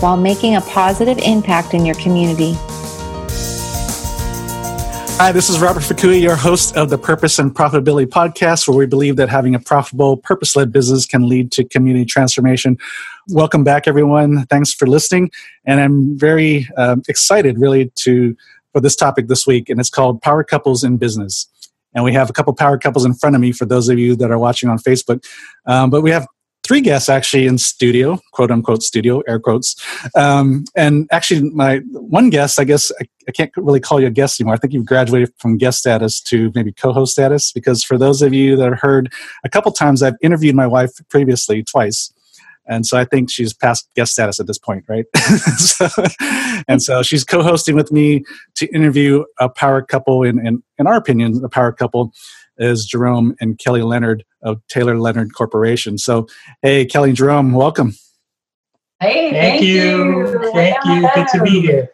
while making a positive impact in your community. Hi, this is Robert Fakui, your host of the Purpose and Profitability Podcast, where we believe that having a profitable, purpose led business can lead to community transformation. Welcome back, everyone. Thanks for listening. And I'm very um, excited, really, to for this topic this week, and it's called Power Couples in Business. And we have a couple power couples in front of me for those of you that are watching on Facebook. Um, but we have three guests actually in studio, quote unquote studio, air quotes. Um, and actually, my one guest, I guess I, I, can't really call you a guest anymore. I think you've graduated from guest status to maybe co-host status because for those of you that have heard a couple times, I've interviewed my wife previously twice. And so I think she's past guest status at this point, right? so, and so she's co-hosting with me to interview a power couple in, in, in our opinion, a power couple is Jerome and Kelly Leonard of Taylor Leonard Corporation. So, hey, Kelly and Jerome, welcome. Hey, thank, thank you. you. Thank you. Good to be here.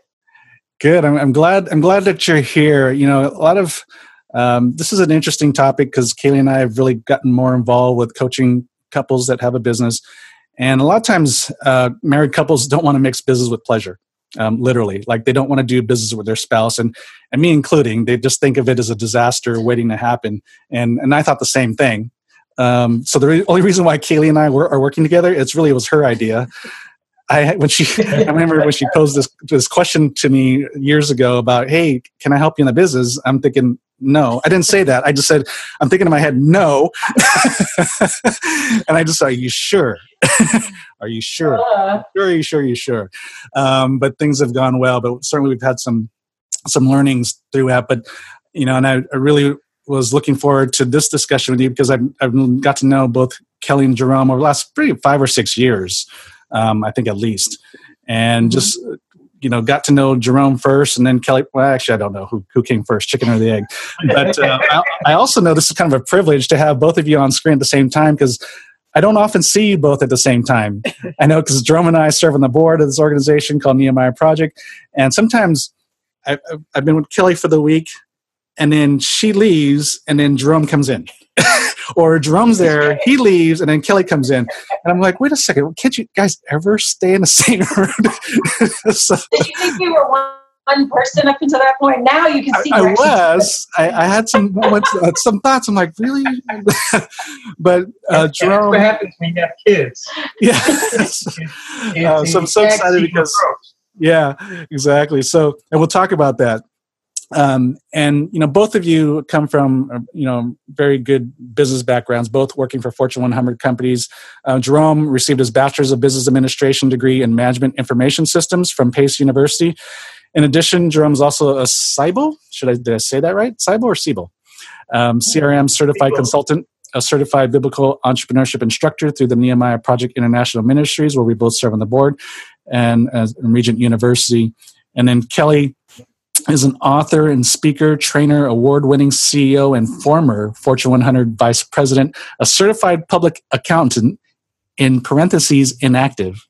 Good. I'm, I'm, glad. I'm glad that you're here. You know, a lot of um, this is an interesting topic because Kaylee and I have really gotten more involved with coaching couples that have a business, and a lot of times uh, married couples don't want to mix business with pleasure um, literally like they don't want to do business with their spouse and and me including they just think of it as a disaster waiting to happen and and i thought the same thing. Um, so the re- only reason why kaylee and i were, are working together it's really it was her idea. I when she I remember when she posed this this question to me years ago about hey can I help you in the business? I'm thinking no I didn't say that. I just said I'm thinking in my head no. And I just are you sure? Are you sure? Uh. sure are you sure are you sure? Um, but things have gone well but certainly we've had some some learnings throughout but you know and I, I really was looking forward to this discussion with you because I've, I've got to know both Kelly and Jerome over the last pretty five or six years um, I think at least, and just you know got to know Jerome first, and then Kelly. Well, actually, I don't know who who came first, chicken or the egg. But uh, I, I also know this is kind of a privilege to have both of you on screen at the same time because. I don't often see you both at the same time. I know because Jerome and I serve on the board of this organization called Nehemiah Project, and sometimes I, I've been with Kelly for the week, and then she leaves, and then Jerome comes in. or Jerome's there, he leaves, and then Kelly comes in. And I'm like, wait a second, can't you guys ever stay in the same room? so, Did you think you were one? One person up until that point. Now you can see. I, I was. I, I, had some moments, uh, some thoughts. I'm like, really? but uh, Jerome. what happens when you have kids. Yeah. uh, so I'm so excited because. Yeah, exactly. So, and we'll talk about that. Um, and you know, both of you come from uh, you know very good business backgrounds, both working for Fortune 100 companies. Uh, Jerome received his bachelor's of business administration degree in management information systems from Pace University. In addition, Jerome is also a CIBO. Should I did I say that right? CIBO or CIBO? Um, CRM certified consultant, a certified biblical entrepreneurship instructor through the Nehemiah Project International Ministries, where we both serve on the board, and as Regent University. And then Kelly is an author and speaker, trainer, award winning CEO, and former Fortune 100 vice president, a certified public accountant, in parentheses, inactive.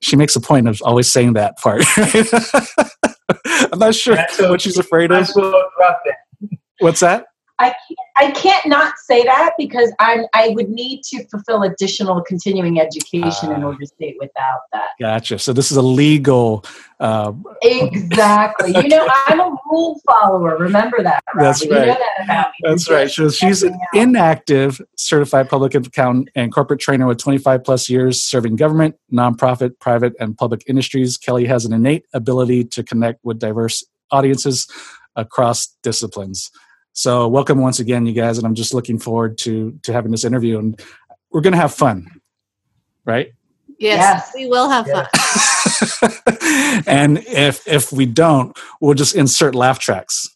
She makes a point of always saying that part. I'm not sure what she's afraid of. What's that? I can't, I can't not say that because I'm I would need to fulfill additional continuing education uh, in ah. order to it without that. Gotcha. So this is a legal. Uh, exactly. you know, I'm a rule follower. Remember that. Robbie. That's right. You know that That's right. So she's an inactive certified public accountant and corporate trainer with 25 plus years serving government, nonprofit, private, and public industries. Kelly has an innate ability to connect with diverse audiences across disciplines. So welcome once again, you guys, and I'm just looking forward to to having this interview, and we're going to have fun, right? Yes, yes. we will have fun. and if if we don't, we'll just insert laugh tracks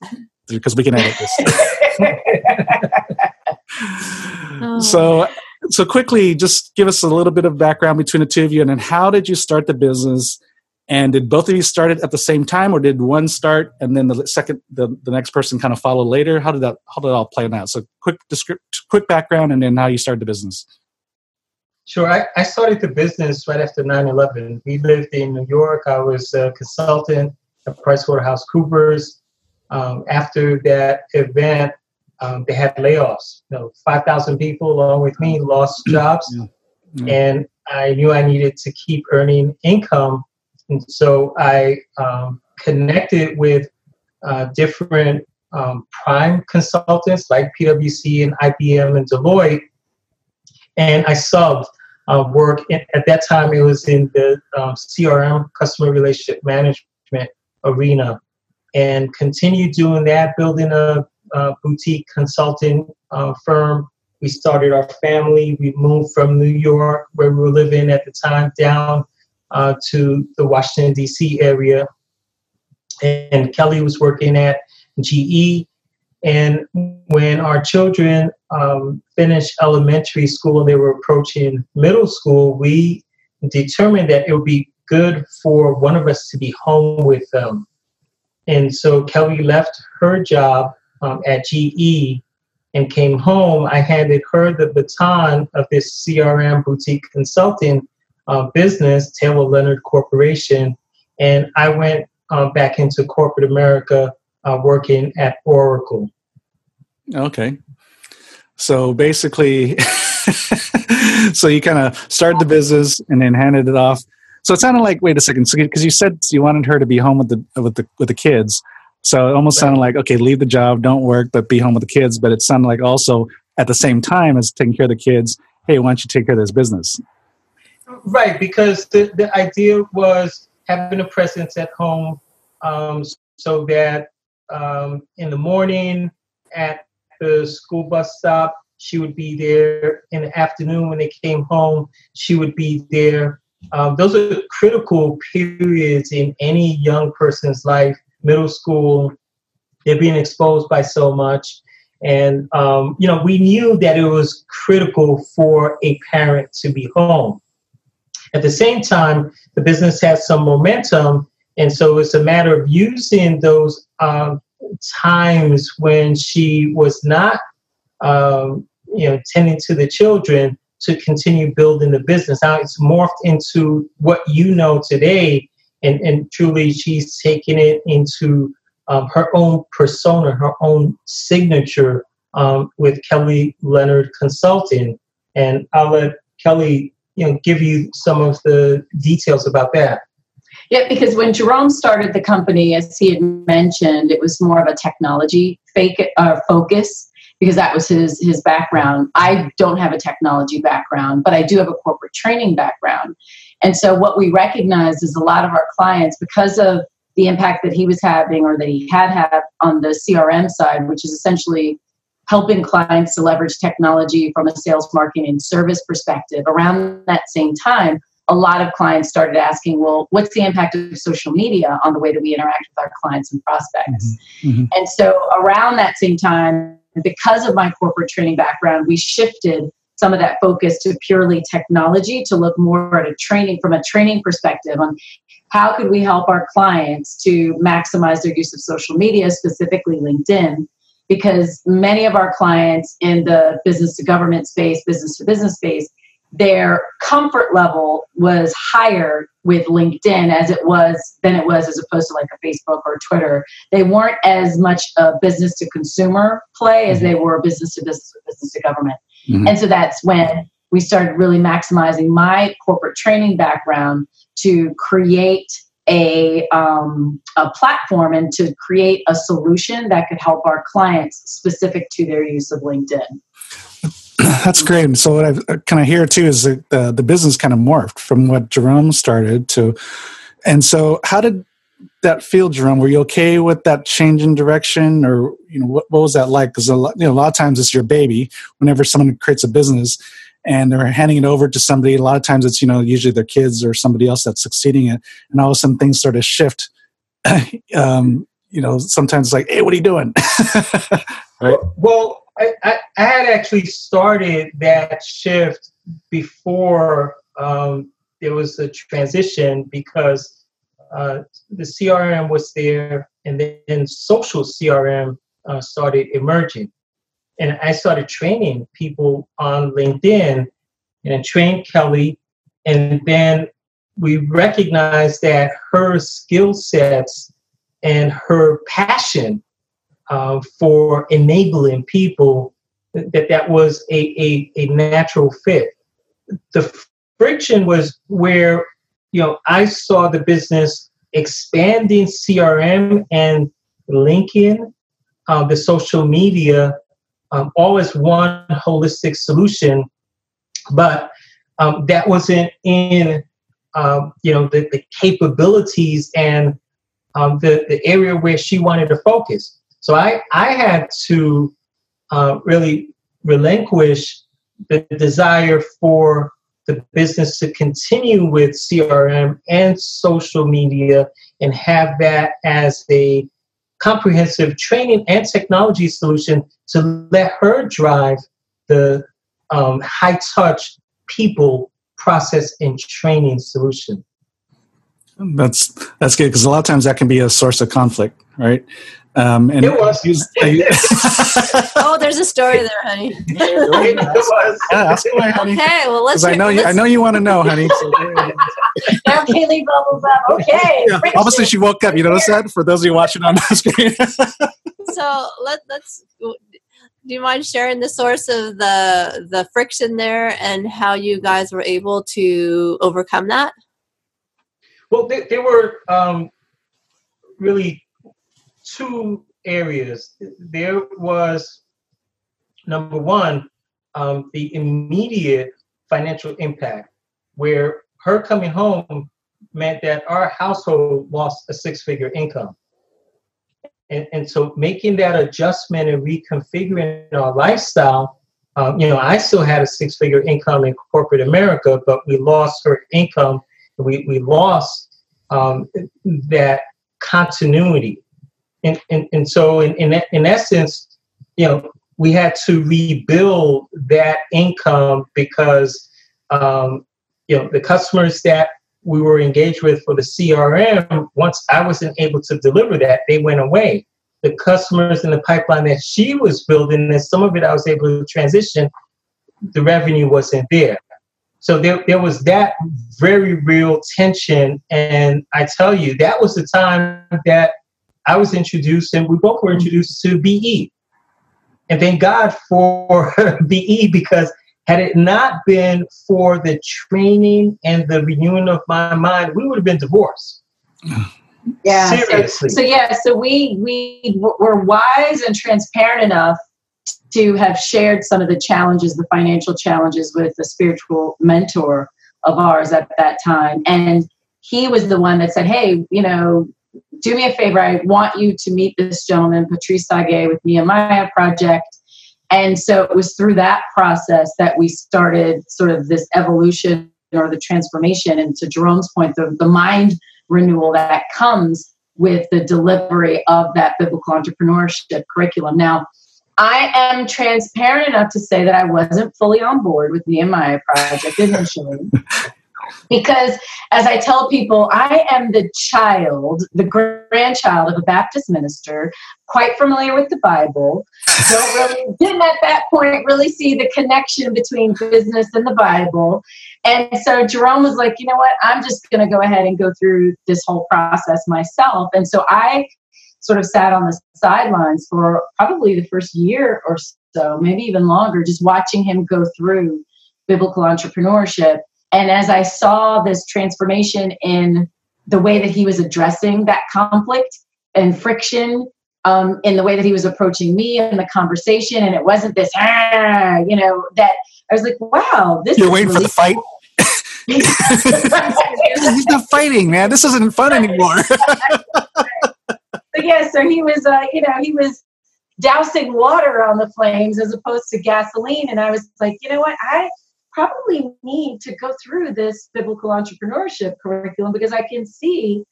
because we can edit this. oh. So so quickly, just give us a little bit of background between the two of you, and then how did you start the business? And did both of you start it at the same time, or did one start and then the second, the, the next person kind of follow later? How did that, how did it all play out? So quick, quick background, and then how you started the business. Sure. I, I started the business right after 9 11. We lived in New York. I was a consultant at PricewaterhouseCoopers. Um, after that event, um, they had layoffs. You know, 5,000 people, along with me, lost jobs. Yeah. Yeah. And I knew I needed to keep earning income and so I um, connected with uh, different um, prime consultants like PwC and IBM and Deloitte, and I subbed uh, work. At that time, it was in the um, CRM, customer relationship management arena, and continued doing that, building a, a boutique consulting uh, firm. We started our family. We moved from New York, where we were living at the time, down uh, to the Washington, D.C. area. And Kelly was working at GE. And when our children um, finished elementary school and they were approaching middle school, we determined that it would be good for one of us to be home with them. And so Kelly left her job um, at GE and came home. I handed her the baton of this CRM boutique consulting uh, business, Taylor Leonard Corporation, and I went um, back into corporate America uh, working at Oracle. Okay. So basically, so you kind of started the business and then handed it off. So it sounded like wait a second, because so, you said you wanted her to be home with the with the with the kids. So it almost right. sounded like okay, leave the job, don't work, but be home with the kids. But it sounded like also at the same time as taking care of the kids, hey, why don't you take care of this business? Right, because the, the idea was having a presence at home um, so that um, in the morning at the school bus stop, she would be there. In the afternoon when they came home, she would be there. Um, those are critical periods in any young person's life. Middle school, they're being exposed by so much. And, um, you know, we knew that it was critical for a parent to be home. At the same time, the business has some momentum, and so it's a matter of using those um, times when she was not, um, you know, tending to the children to continue building the business. Now it's morphed into what you know today, and, and truly she's taken it into um, her own persona, her own signature um, with Kelly Leonard Consulting. And I'll let Kelly you know give you some of the details about that. Yeah, because when Jerome started the company, as he had mentioned, it was more of a technology fake uh, focus because that was his his background. I don't have a technology background, but I do have a corporate training background. And so what we recognize is a lot of our clients, because of the impact that he was having or that he had had on the CRM side, which is essentially helping clients to leverage technology from a sales, marketing, and service perspective. Around that same time, a lot of clients started asking, well, what's the impact of social media on the way that we interact with our clients and prospects? Mm-hmm. Mm-hmm. And so, around that same time, because of my corporate training background, we shifted some of that focus to purely technology to look more at a training from a training perspective on how could we help our clients to maximize their use of social media, specifically LinkedIn, because many of our clients in the business to government space, business to business space, their comfort level was higher with LinkedIn as it was than it was as opposed to like a Facebook or Twitter. They weren't as much a business to consumer play as they were business to business, business to government. Mm-hmm. And so that's when we started really maximizing my corporate training background to create a, um, a platform and to create a solution that could help our clients specific to their use of LinkedIn. That's great. And So what I kind of hear too is that the, the business kind of morphed from what Jerome started to, and so how did that feel, Jerome? Were you okay with that change in direction, or you know what, what was that like? Because a lot, you know, a lot of times it's your baby. Whenever someone creates a business, and they're handing it over to somebody. A lot of times it's, you know, usually their kids or somebody else that's succeeding it. And all of a sudden things start to shift. um, you know, sometimes it's like, hey, what are you doing? right? Well, I, I, I, had actually started that shift before um, there was a transition because uh, the CRM was there, and then social CRM uh, started emerging. And I started training people on LinkedIn and trained Kelly. And then we recognized that her skill sets and her passion uh, for enabling people that that was a, a, a natural fit. The friction was where you know I saw the business expanding CRM and linking uh, the social media um, all as one holistic solution, but um, that wasn't in um, you know the, the capabilities and um, the, the area where she wanted to focus. So I, I had to uh, really relinquish the desire for the business to continue with CRM and social media and have that as a comprehensive training and technology solution to let her drive the um, high touch people process and training solution. That's that's good because a lot of times that can be a source of conflict, right? Um, and it was. oh, there's a story there, honey. it was. Yeah, ask away, honey. Okay, well let's. I know you. I know you want to know, honey. So, now Kaylee bubbles up. Okay. Yeah, all of a sudden she woke up. You notice that? For those of you watching on the screen. so let let's. Do you mind sharing the source of the the friction there and how you guys were able to overcome that? Well, they, they were um, really two areas. There was number one, um, the immediate financial impact, where her coming home meant that our household lost a six figure income. And, and so making that adjustment and reconfiguring our lifestyle, um, you know, I still had a six figure income in corporate America, but we lost her income we, we lost um, that continuity. And, and, and so, in, in, in essence, you know, we had to rebuild that income because, um, you know, the customers that we were engaged with for the CRM, once I wasn't able to deliver that, they went away. The customers in the pipeline that she was building, and some of it I was able to transition, the revenue wasn't there. So there, there was that very real tension. And I tell you, that was the time that I was introduced, and we both were introduced to BE. And thank God for BE because had it not been for the training and the renewing of my mind, we would have been divorced. Yeah. Seriously. So, so yeah, so we we were wise and transparent enough to have shared some of the challenges, the financial challenges with a spiritual mentor of ours at that time. And he was the one that said, Hey, you know, do me a favor. I want you to meet this gentleman, Patrice Tsague, with Nehemiah Project. And so it was through that process that we started sort of this evolution or the transformation. And to Jerome's point, the, the mind renewal that comes with the delivery of that biblical entrepreneurship curriculum. Now, I am transparent enough to say that I wasn't fully on board with Nehemiah Project initially. because as I tell people, I am the child, the grandchild of a Baptist minister, quite familiar with the Bible. Don't really, didn't at that point really see the connection between business and the Bible. And so Jerome was like, you know what? I'm just going to go ahead and go through this whole process myself. And so I sort of sat on the sidelines for probably the first year or so, maybe even longer, just watching him go through biblical entrepreneurship. And as I saw this transformation in the way that he was addressing that conflict and friction um, in the way that he was approaching me and the conversation, and it wasn't this, ah, you know, that I was like, wow, this You're waiting really for the fight? He's not fighting, man. This isn't fun anymore. but yeah, so he was, uh, you know, he was dousing water on the flames as opposed to gasoline. And I was like, you know what? I probably need to go through this biblical entrepreneurship curriculum because I can see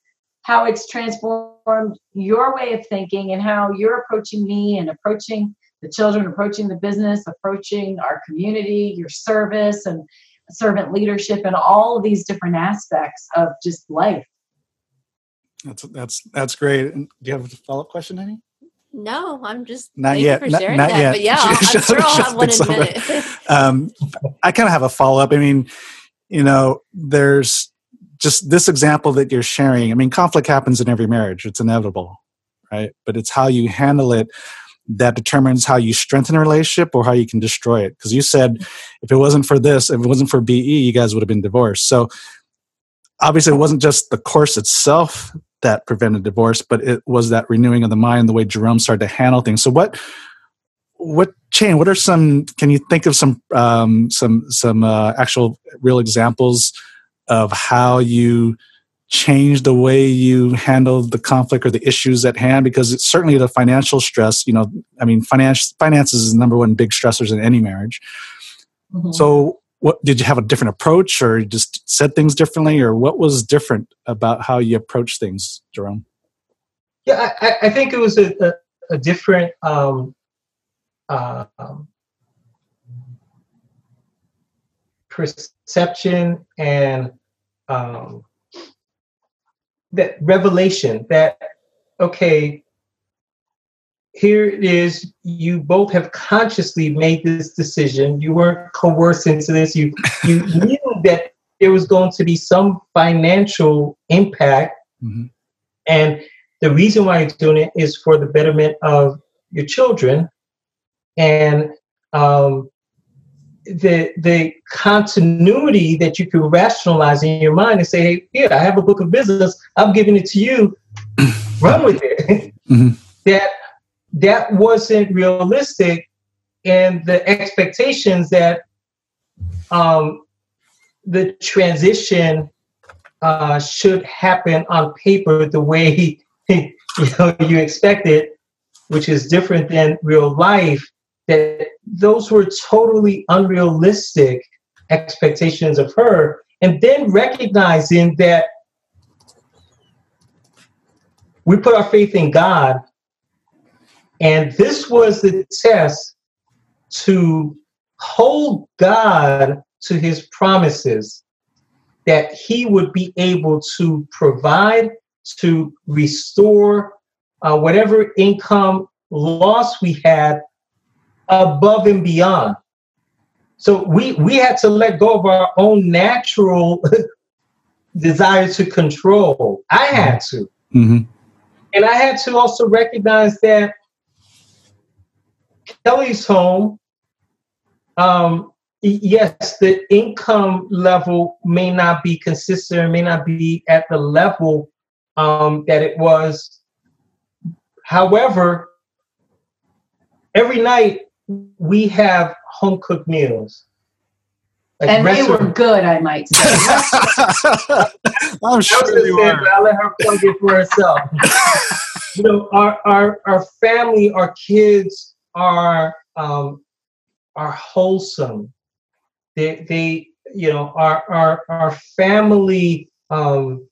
how it's transformed your way of thinking and how you're approaching me and approaching the children, approaching the business, approaching our community, your service and servant leadership, and all of these different aspects of just life. That's that's that's great. And do you have a follow up question, Henny? No, I'm just not yet. Not, not that. yet. But yeah, I'm sure I'll have one in a minute. um, I kind of have a follow up. I mean, you know, there's just this example that you're sharing. I mean, conflict happens in every marriage; it's inevitable, right? But it's how you handle it that determines how you strengthen a relationship or how you can destroy it. Because you said if it wasn't for this, if it wasn't for BE, you guys would have been divorced. So obviously, it wasn't just the course itself that prevented divorce, but it was that renewing of the mind, the way Jerome started to handle things. So what what chain? What are some? Can you think of some um, some some uh, actual real examples of how you change the way you handled the conflict or the issues at hand? Because it's certainly the financial stress. You know, I mean, finance finances is the number one big stressors in any marriage. Mm-hmm. So what did you have a different approach or just said things differently or what was different about how you approach things jerome yeah i, I think it was a, a, a different um, um, perception and um, that revelation that okay here it is you both have consciously made this decision. You weren't coerced into this. You you knew that there was going to be some financial impact. Mm-hmm. and the reason why you're doing it is for the betterment of your children and um, the the continuity that you can rationalize in your mind and say hey here i have a book of business i'm giving it to you run with it mm-hmm. that that wasn't realistic and the expectations that um, the transition uh, should happen on paper the way you know you expect it, which is different than real life. That those were totally unrealistic expectations of her, and then recognizing that we put our faith in God and this was the test to hold God to his promises that he would be able to provide, to restore uh, whatever income loss we had above and beyond. So we, we had to let go of our own natural desire to control. I had to. Mm-hmm. And I had to also recognize that Kelly's home, um, yes, the income level may not be consistent, may not be at the level um, that it was. However, every night we have home cooked meals. Like and they were good, I might say. I'm sure you are. I'll let her plug it for herself. you know, our, our, our family, our kids, are um, are wholesome. They they you know our our our family um,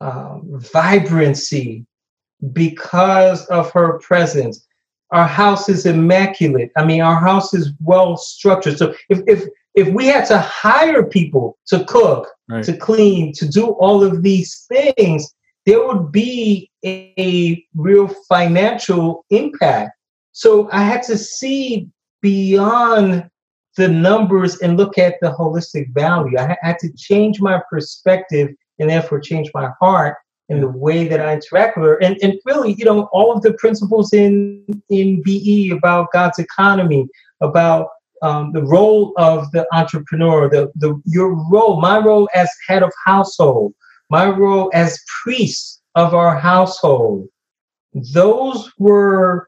um, vibrancy because of her presence. Our house is immaculate. I mean, our house is well structured. So if if if we had to hire people to cook, right. to clean, to do all of these things, there would be a, a real financial impact. So I had to see beyond the numbers and look at the holistic value. I had to change my perspective and therefore change my heart and the way that I interact with her. And, and really, you know, all of the principles in, in BE about God's economy, about um, the role of the entrepreneur, the, the your role, my role as head of household, my role as priest of our household. Those were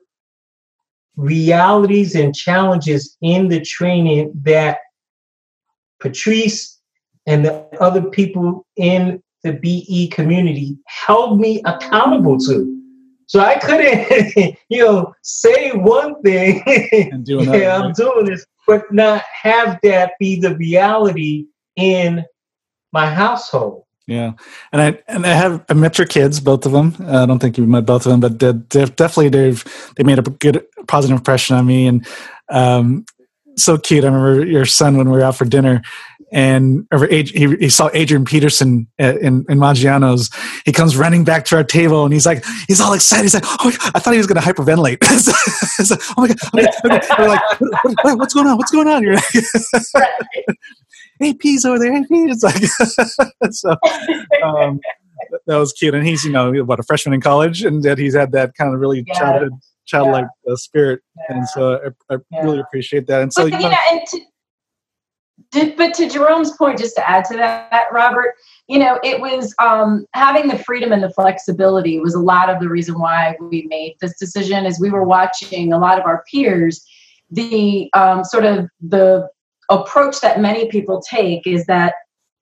realities and challenges in the training that Patrice and the other people in the BE community held me accountable to. So I couldn't, you know, say one thing, and do another, yeah, I'm doing this, but not have that be the reality in my household. Yeah, and I and I have I met your kids, both of them. I don't think you met both of them, but they're, they're definitely they've they made a good positive impression on me, and um, so cute. I remember your son when we were out for dinner, and he, he saw Adrian Peterson in, in Maggiano's. He comes running back to our table and he's like, he's all excited. He's like, oh my God, I thought he was going to hyperventilate. like, oh my God. We're like, what, what, what's going on? What's going on? You're like, hey, P's over there. Hey. It's like, so, um, that was cute. And he's, you know, what, a freshman in college and that he's had that kind of really yeah. childhood, childlike yeah. uh, spirit. Yeah. And so I, I really appreciate that. And so, but, you know, and to, but to Jerome's point, just to add to that, Robert, you know, it was um, having the freedom and the flexibility was a lot of the reason why we made this decision. As we were watching a lot of our peers, the um, sort of the approach that many people take is that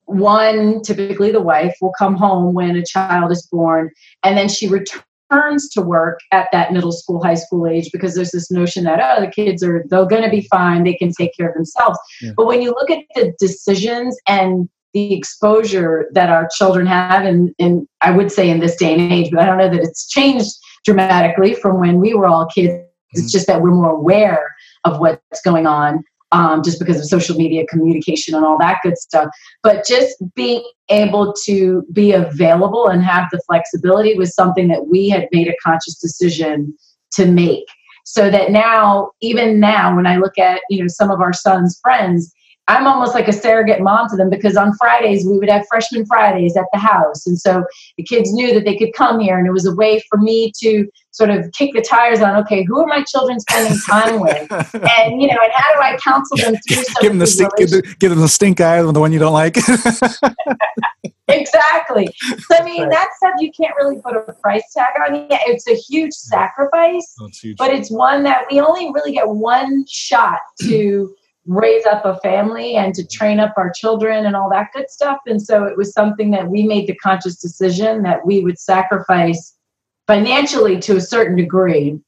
one, typically the wife, will come home when a child is born, and then she returns returns to work at that middle school, high school age because there's this notion that, oh, the kids are, they're going to be fine, they can take care of themselves. Yeah. But when you look at the decisions and the exposure that our children have, and, and I would say in this day and age, but I don't know that it's changed dramatically from when we were all kids. Mm-hmm. It's just that we're more aware of what's going on um, just because of social media communication and all that good stuff. But just being able to be available and have the flexibility was something that we had made a conscious decision to make. So that now, even now, when I look at you know some of our son's friends, I'm almost like a surrogate mom to them because on Fridays we would have freshman Fridays at the house. And so the kids knew that they could come here and it was a way for me to sort of kick the tires on, okay, who are my children spending time with? and, you know, and how do I counsel them through some give them the stink, give, the, give them the stink eye, the one you don't like. exactly. So, I mean, right. that stuff you can't really put a price tag on. Yeah, it's a huge sacrifice, oh, huge. but it's one that we only really get one shot to raise up a family and to train up our children and all that good stuff. And so it was something that we made the conscious decision that we would sacrifice financially to a certain degree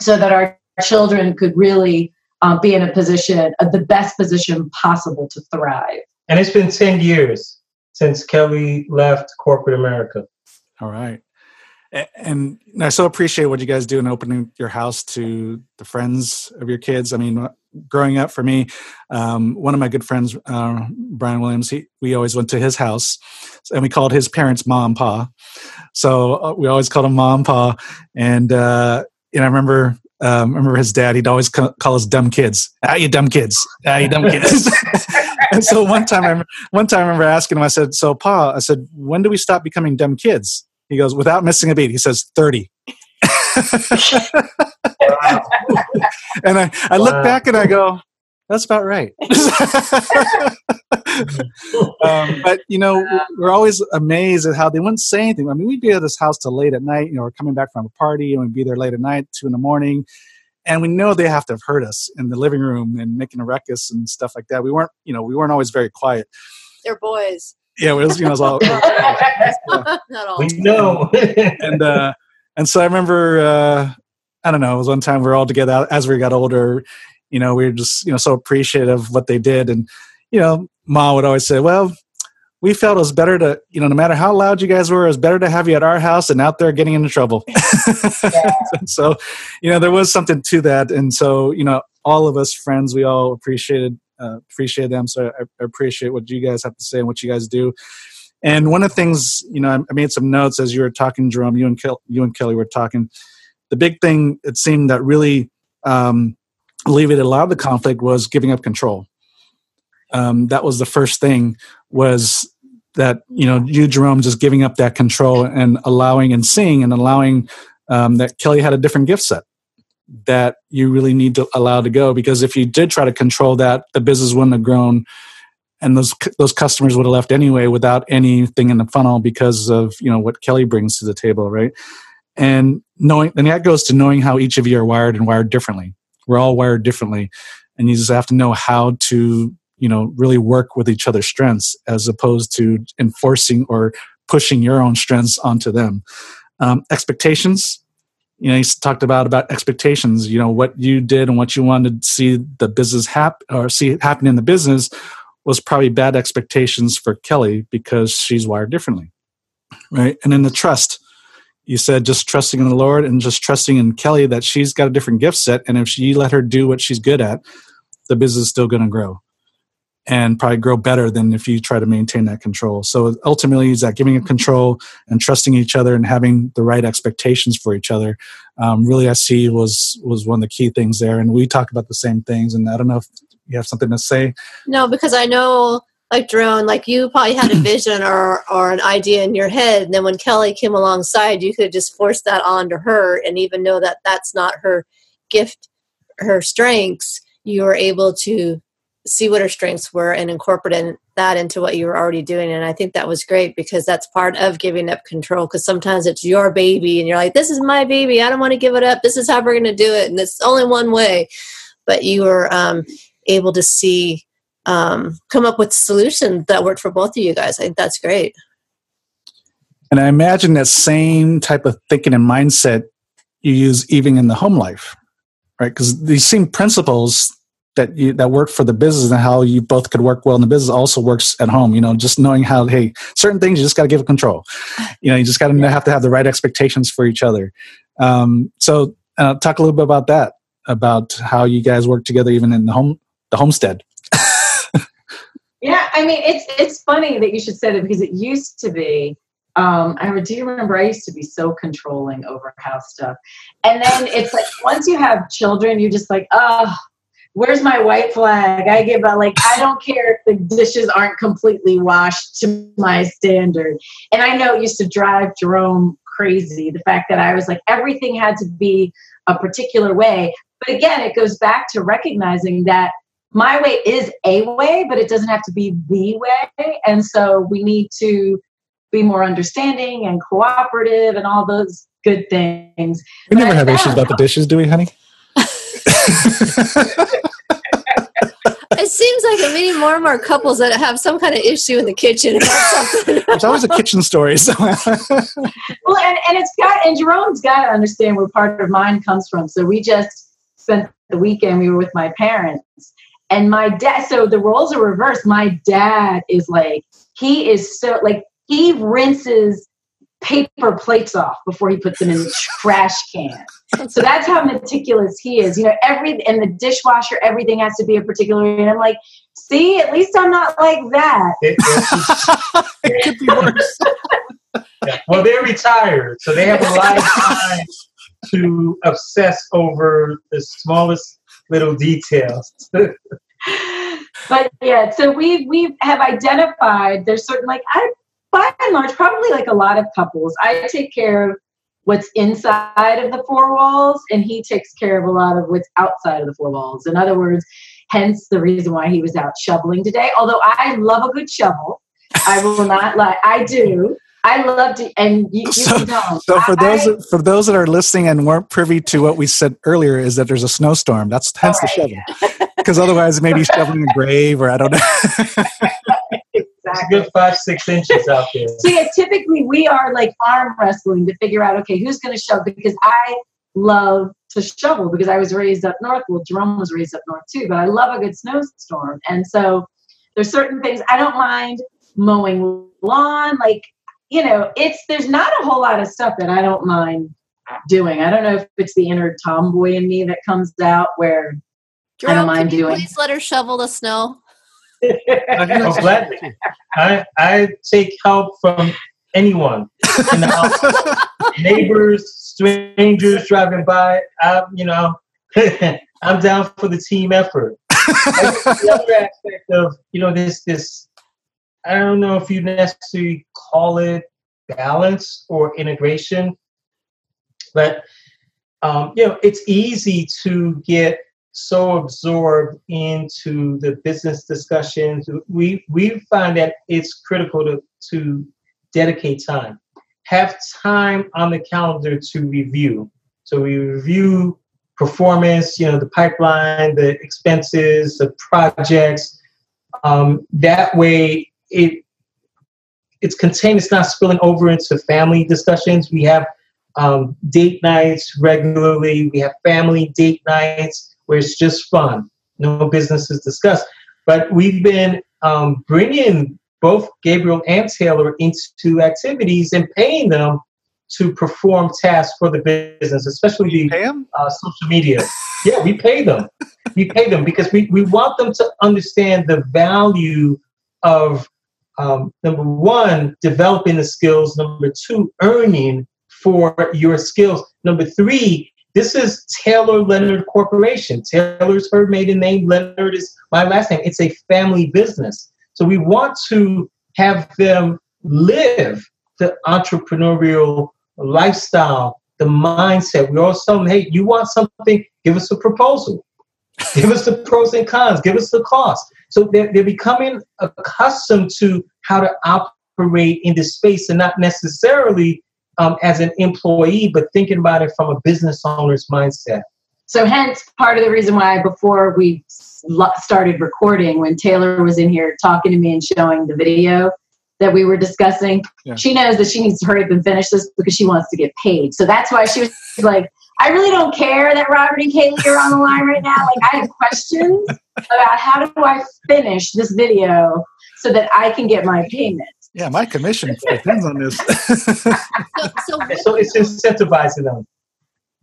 so that our children could really uh, be in a position, uh, the best position possible to thrive. And it's been 10 years since Kelly left corporate America. All right and I so appreciate what you guys do in opening your house to the friends of your kids. I mean, growing up for me, um, one of my good friends, uh, Brian Williams, he, we always went to his house and we called his parents mom pa. So uh, we always called him mom pa. And, uh, and I remember, um, I remember his dad, he'd always call us dumb kids. Ah, you dumb kids. Ah, you dumb kids. and so one time, I, one time I remember asking him, I said, so pa, I said, when do we stop becoming dumb kids? He goes, without missing a beat, he says 30. and I, I wow. look back and I go, that's about right. um, but you know, we're always amazed at how they wouldn't say anything. I mean, we'd be at this house till late at night. You know, we're coming back from a party and we'd be there late at night, two in the morning, and we know they have to have heard us in the living room and making a ruckus and stuff like that. We weren't, you know, we weren't always very quiet. They're boys yeah, it was, you know, it was all. Not all. We know. and uh, and so I remember, uh, I don't know, it was one time we were all together as we got older. You know, we were just you know so appreciative of what they did, and you know, Ma would always say, "Well, we felt it was better to, you know, no matter how loud you guys were, it was better to have you at our house and out there getting into trouble. Yeah. so, you know, there was something to that. And so, you know, all of us friends, we all appreciated uh, appreciate them. So I, I, appreciate what you guys have to say and what you guys do. And one of the things, you know, I made some notes as you were talking, Jerome. You and Kel- you and Kelly were talking. The big thing it seemed that really um, alleviated a lot of the conflict was giving up control. Um, that was the first thing was that you know you Jerome just giving up that control and allowing and seeing and allowing um, that Kelly had a different gift set that you really need to allow to go because if you did try to control that the business wouldn't have grown and those those customers would have left anyway without anything in the funnel because of you know what Kelly brings to the table right? And knowing and that goes to knowing how each of you are wired and wired differently. We're all wired differently and you just have to know how to you know really work with each other's strengths as opposed to enforcing or pushing your own strengths onto them. Um, expectations you know, he talked about about expectations. You know, what you did and what you wanted to see the business hap or see happen in the business was probably bad expectations for Kelly because she's wired differently, right? And then the trust. You said just trusting in the Lord and just trusting in Kelly that she's got a different gift set, and if you let her do what she's good at, the business is still going to grow. And probably grow better than if you try to maintain that control. So ultimately, is that giving a control and trusting each other and having the right expectations for each other. Um, really, I see was was one of the key things there, and we talk about the same things. And I don't know if you have something to say. No, because I know, like Jerome, like you probably had a vision or or an idea in your head, and then when Kelly came alongside, you could just force that onto her, and even know that that's not her gift, her strengths. You were able to see what her strengths were and incorporate that into what you were already doing. And i think that was great because that's part of giving up control because sometimes it's your baby and you're like this is my baby. I don't want to give it up. This is how we're going to do it. And it's only one way. But you were um, able to see um, come up with solutions that worked for both of you guys. I think that's great. And i imagine that same type of thinking and mindset you use even in the home life right? Because these same principles that you, that work for the business and how you both could work well in the business also works at home. You know, just knowing how hey, certain things you just got to give control. You know, you just got to yeah. have to have the right expectations for each other. Um, so, uh, talk a little bit about that, about how you guys work together, even in the home the homestead. yeah, I mean, it's it's funny that you should say that because it used to be um, I do remember I used to be so controlling over house stuff. And then it's like once you have children, you're just like, oh, where's my white flag? I give a like I don't care if the dishes aren't completely washed to my standard. And I know it used to drive Jerome crazy the fact that I was like everything had to be a particular way. But again, it goes back to recognizing that my way is a way, but it doesn't have to be the way. And so we need to be more understanding and cooperative and all those good things. We never have issues about the dishes, do we, honey? it seems like I'm meeting more and more couples that have some kind of issue in the kitchen or. It's always a kitchen story. So. well, and, and it's got, and Jerome's got to understand where part of mine comes from. So we just spent the weekend, we were with my parents. And my dad, so the roles are reversed. My dad is like, he is so, like, he rinses paper plates off before he puts them in the trash can. So that's how meticulous he is. You know, every and the dishwasher, everything has to be a particular. And I'm like, see, at least I'm not like that. It, it could be worse. yeah. Well, they're retired, so they have a lot of time to obsess over the smallest little details. but yeah, so we we have identified there's certain like I by and large, probably like a lot of couples, I take care of what's inside of the four walls, and he takes care of a lot of what's outside of the four walls. In other words, hence the reason why he was out shoveling today. Although I love a good shovel, I will not lie. I do. I love to, and you, you so, don't. So for I, those for those that are listening and weren't privy to what we said earlier, is that there's a snowstorm. That's hence right. the shovel. Because otherwise, maybe shoveling a grave, or I don't know. Exactly. good five, six inches out there. So yeah, typically we are like arm wrestling to figure out, okay, who's going to shove? Because I love to shovel because I was raised up north. Well, Jerome was raised up north too, but I love a good snowstorm. And so there's certain things I don't mind mowing lawn. Like, you know, it's, there's not a whole lot of stuff that I don't mind doing. I don't know if it's the inner tomboy in me that comes out where Jerome, I don't mind doing. Please let her shovel the snow oh, gladly. I, I take help from anyone in the house, neighbors, strangers driving by. I'm, you know, I'm down for the team effort. the other aspect of you know this this I don't know if you necessarily call it balance or integration, but um, you know it's easy to get so absorbed into the business discussions. We we find that it's critical to to dedicate time, have time on the calendar to review. So we review performance, you know, the pipeline, the expenses, the projects. Um, that way, it it's contained. It's not spilling over into family discussions. We have um, date nights regularly. We have family date nights where it's just fun. No business is discussed. But we've been um, bringing both Gabriel and Taylor into activities and paying them to perform tasks for the business, especially the uh, social media. yeah, we pay them. We pay them because we, we want them to understand the value of um, number one, developing the skills. Number two, earning for your skills. Number three, this is Taylor Leonard Corporation. Taylor's her maiden name. Leonard is my last name. It's a family business. So we want to have them live the entrepreneurial lifestyle, the mindset. We always tell them, hey, you want something, give us a proposal. give us the pros and cons, give us the cost. So they're, they're becoming accustomed to how to operate in this space and not necessarily um, as an employee, but thinking about it from a business owner's mindset. So, hence part of the reason why before we started recording, when Taylor was in here talking to me and showing the video that we were discussing, yeah. she knows that she needs to hurry up and finish this because she wants to get paid. So that's why she was like, I really don't care that Robert and Kaylee are on the line right now. Like, I have questions about how do I finish this video so that I can get my payment. Yeah, my commission depends on this. so, so, so it's incentivizing them.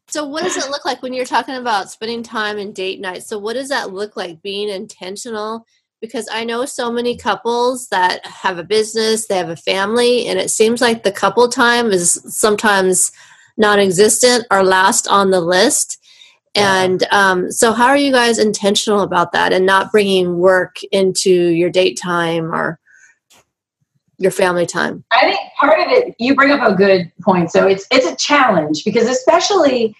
So, what does it look like when you're talking about spending time and date night? So, what does that look like being intentional? Because I know so many couples that have a business, they have a family, and it seems like the couple time is sometimes non existent or last on the list. And um, so, how are you guys intentional about that and not bringing work into your date time or your family time? I think part of it, you bring up a good point. So it's it's a challenge because especially,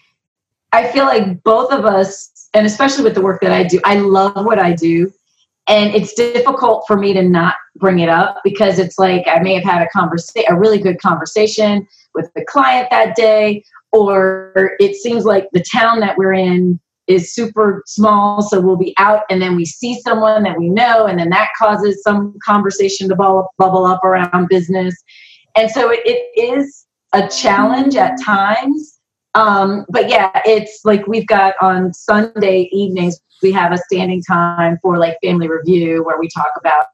I feel like both of us, and especially with the work that I do, I love what I do, and it's difficult for me to not bring it up because it's like I may have had a conversation, a really good conversation with the client that day, or it seems like the town that we're in is super small so we'll be out and then we see someone that we know and then that causes some conversation to bubble, bubble up around business. And so it, it is a challenge at times um, but yeah it's like we've got on sunday evenings we have a standing time for like family review where we talk about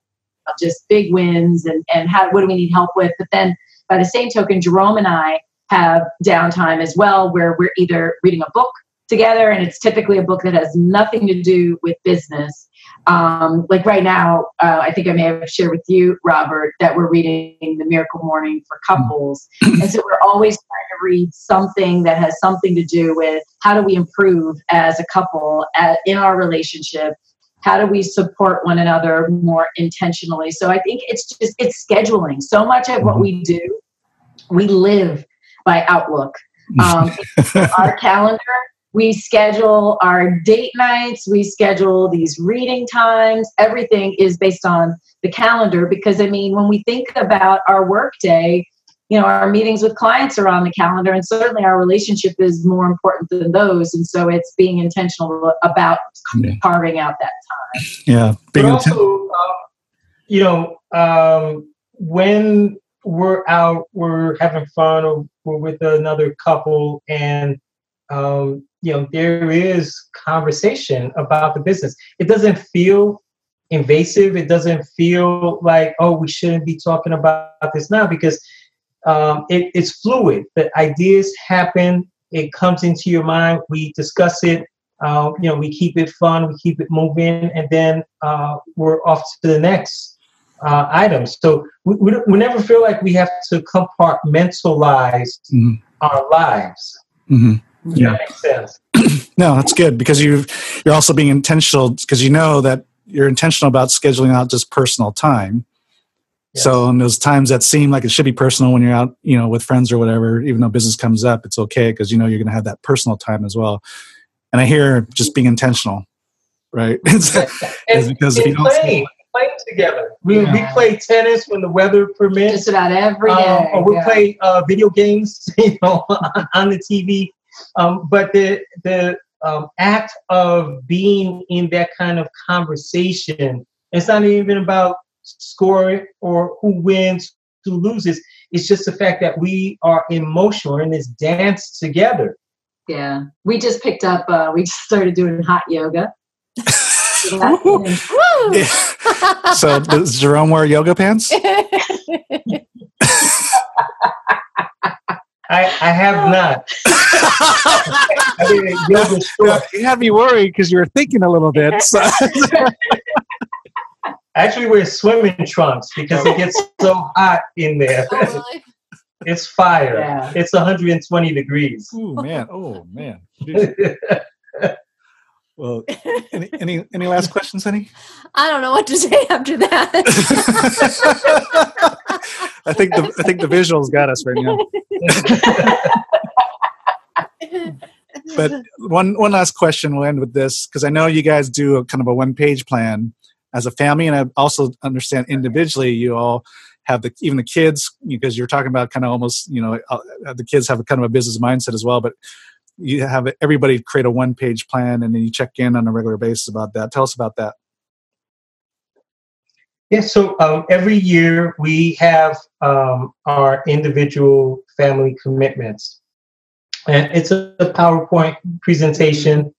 just big wins and, and how what do we need help with. But then by the same token jerome and i have downtime as well where we're either reading a book together and it's typically a book that has nothing to do with business. Um, like right now uh, i think i may have shared with you robert that we're reading the miracle morning for couples. And so we're always trying to read something that has something to do with how do we improve as a couple at, in our relationship? How do we support one another more intentionally? So i think it's just it's scheduling. So much of what we do we live by outlook. Um, our calendar we schedule our date nights we schedule these reading times. Everything is based on the calendar because i mean when we think about our work day you know our meetings with clients are on the calendar and certainly our relationship is more important than those. And so it's being intentional about yeah. carving out that time. Yeah being but also um, you know um, when we're out we're having fun or we're with another couple and um, you know there is conversation about the business. It doesn't feel invasive. It doesn't feel like oh we shouldn't be talking about this now because um, it, it's fluid. The ideas happen. It comes into your mind. We discuss it. Uh, you know we keep it fun. We keep it moving. And then uh, we're off to the next uh, items so we, we, we, never feel like we have to compartmentalize mm-hmm. our lives. Mm-hmm yeah. makes sense. no, that's good because you you're also being intentional because you know that you're intentional about scheduling out just personal time. Yes. So in those times that seem like it should be personal when you're out, you know, with friends or whatever, even though business comes up, it's okay because you know you're going to have that personal time as well. And I hear just being intentional, right? it's, it's because if you don't playing, playing together. We, yeah. we play tennis when the weather permits. Just about every um. Um, or we yeah. play uh, video games, you know, on the TV. Um, but the the um, act of being in that kind of conversation, it's not even about scoring or who wins, who loses. It's just the fact that we are emotional in this dance together. Yeah, we just picked up. Uh, we just started doing hot yoga. yeah. so does Jerome wear yoga pants? I, I have not. I mean, you had me worried because you were thinking a little bit. So. Actually, wear swimming trunks because it gets so hot in there. Oh, it's fire. Yeah. It's 120 degrees. Oh man! Oh man! well, any, any any last questions, honey? I don't know what to say after that. I think the I think the visuals got us right now. but one one last question. We'll end with this because I know you guys do a kind of a one page plan as a family, and I also understand individually you all have the even the kids because you're talking about kind of almost you know uh, the kids have a kind of a business mindset as well, but you have everybody create a one page plan and then you check in on a regular basis about that. Tell us about that. Yeah, so um, every year we have um, our individual family commitments. And it's a PowerPoint presentation,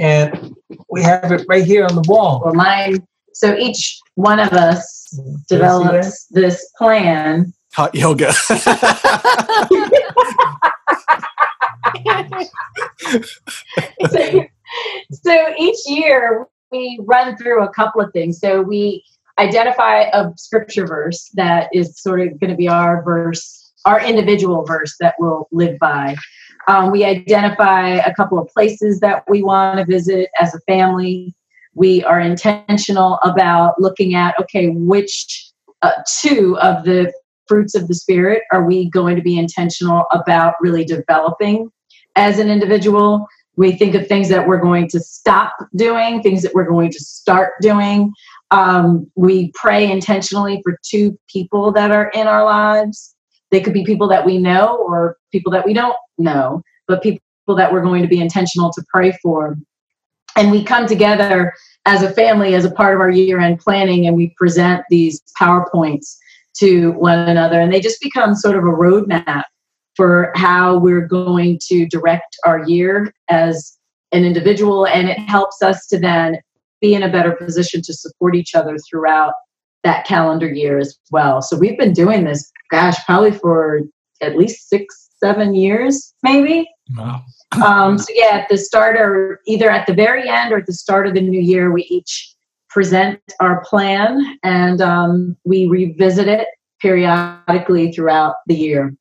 and we have it right here on the wall. Well, mine so each one of us develops this plan. Hot yoga. so, so each year we run through a couple of things. So we identify a scripture verse that is sort of going to be our verse, our individual verse that we'll live by. Um, we identify a couple of places that we want to visit as a family. We are intentional about looking at okay which uh, two of the fruits of the spirit are we going to be intentional about really developing as an individual? We think of things that we're going to stop doing things that we're going to start doing um, we pray intentionally for two people that are in our lives. They could be people that we know or people that we don't know but people that we're going to be intentional to pray for. And we come together as a family as a part of our year end planning and we present these PowerPoints to one another and they just become sort of a roadmap for how we're going to direct our year as an individual and it helps us to then be in a better position to support each other throughout that calendar year as well. So we've been doing this, gosh, probably for at least six, seven years, maybe. Wow um, so yeah, at the start or either at the very end or at the start of the new year, we each present our plan and um, we revisit it periodically throughout the year.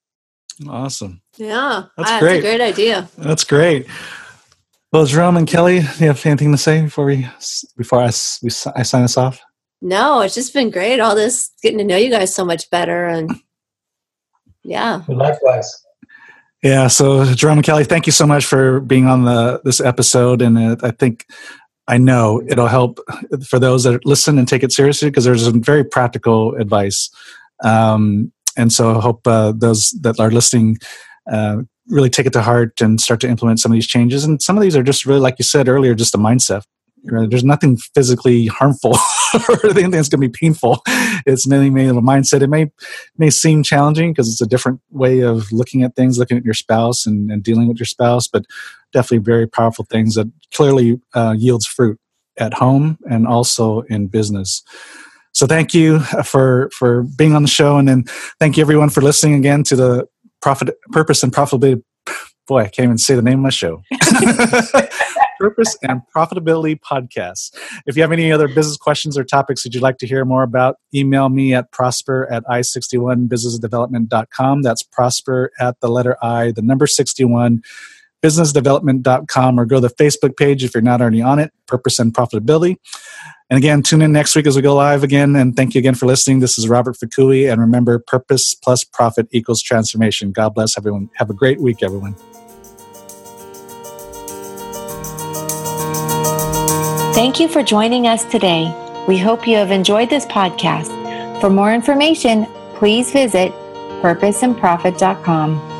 Awesome. Yeah, that's, that's great. a great idea. That's great. Well, Jerome and Kelly, do you have anything to say before we before I, we, I sign us off? No, it's just been great. All this getting to know you guys so much better, and yeah, likewise. Yeah. So, Jerome and Kelly, thank you so much for being on the this episode, and uh, I think I know it'll help for those that listen and take it seriously because there's some very practical advice. Um, and so, I hope uh, those that are listening uh, really take it to heart and start to implement some of these changes. And some of these are just really, like you said earlier, just a mindset there's nothing physically harmful or anything that's going to be painful. It's mainly made of a mindset. It may may seem challenging because it's a different way of looking at things, looking at your spouse and, and dealing with your spouse, but definitely very powerful things that clearly uh, yields fruit at home and also in business. So thank you for for being on the show, and then thank you everyone for listening again to the profit, purpose, and profitability. Boy, I can't even say the name of my show. Purpose and Profitability Podcast. If you have any other business questions or topics that you'd like to hear more about, email me at prosper at i61businessdevelopment.com. That's prosper at the letter I, the number 61 businessdevelopment.com or go to the Facebook page if you're not already on it, Purpose and Profitability. And again, tune in next week as we go live again. And thank you again for listening. This is Robert Fakui. And remember, purpose plus profit equals transformation. God bless everyone. Have a great week, everyone. Thank you for joining us today. We hope you have enjoyed this podcast. For more information, please visit purposeandprofit.com.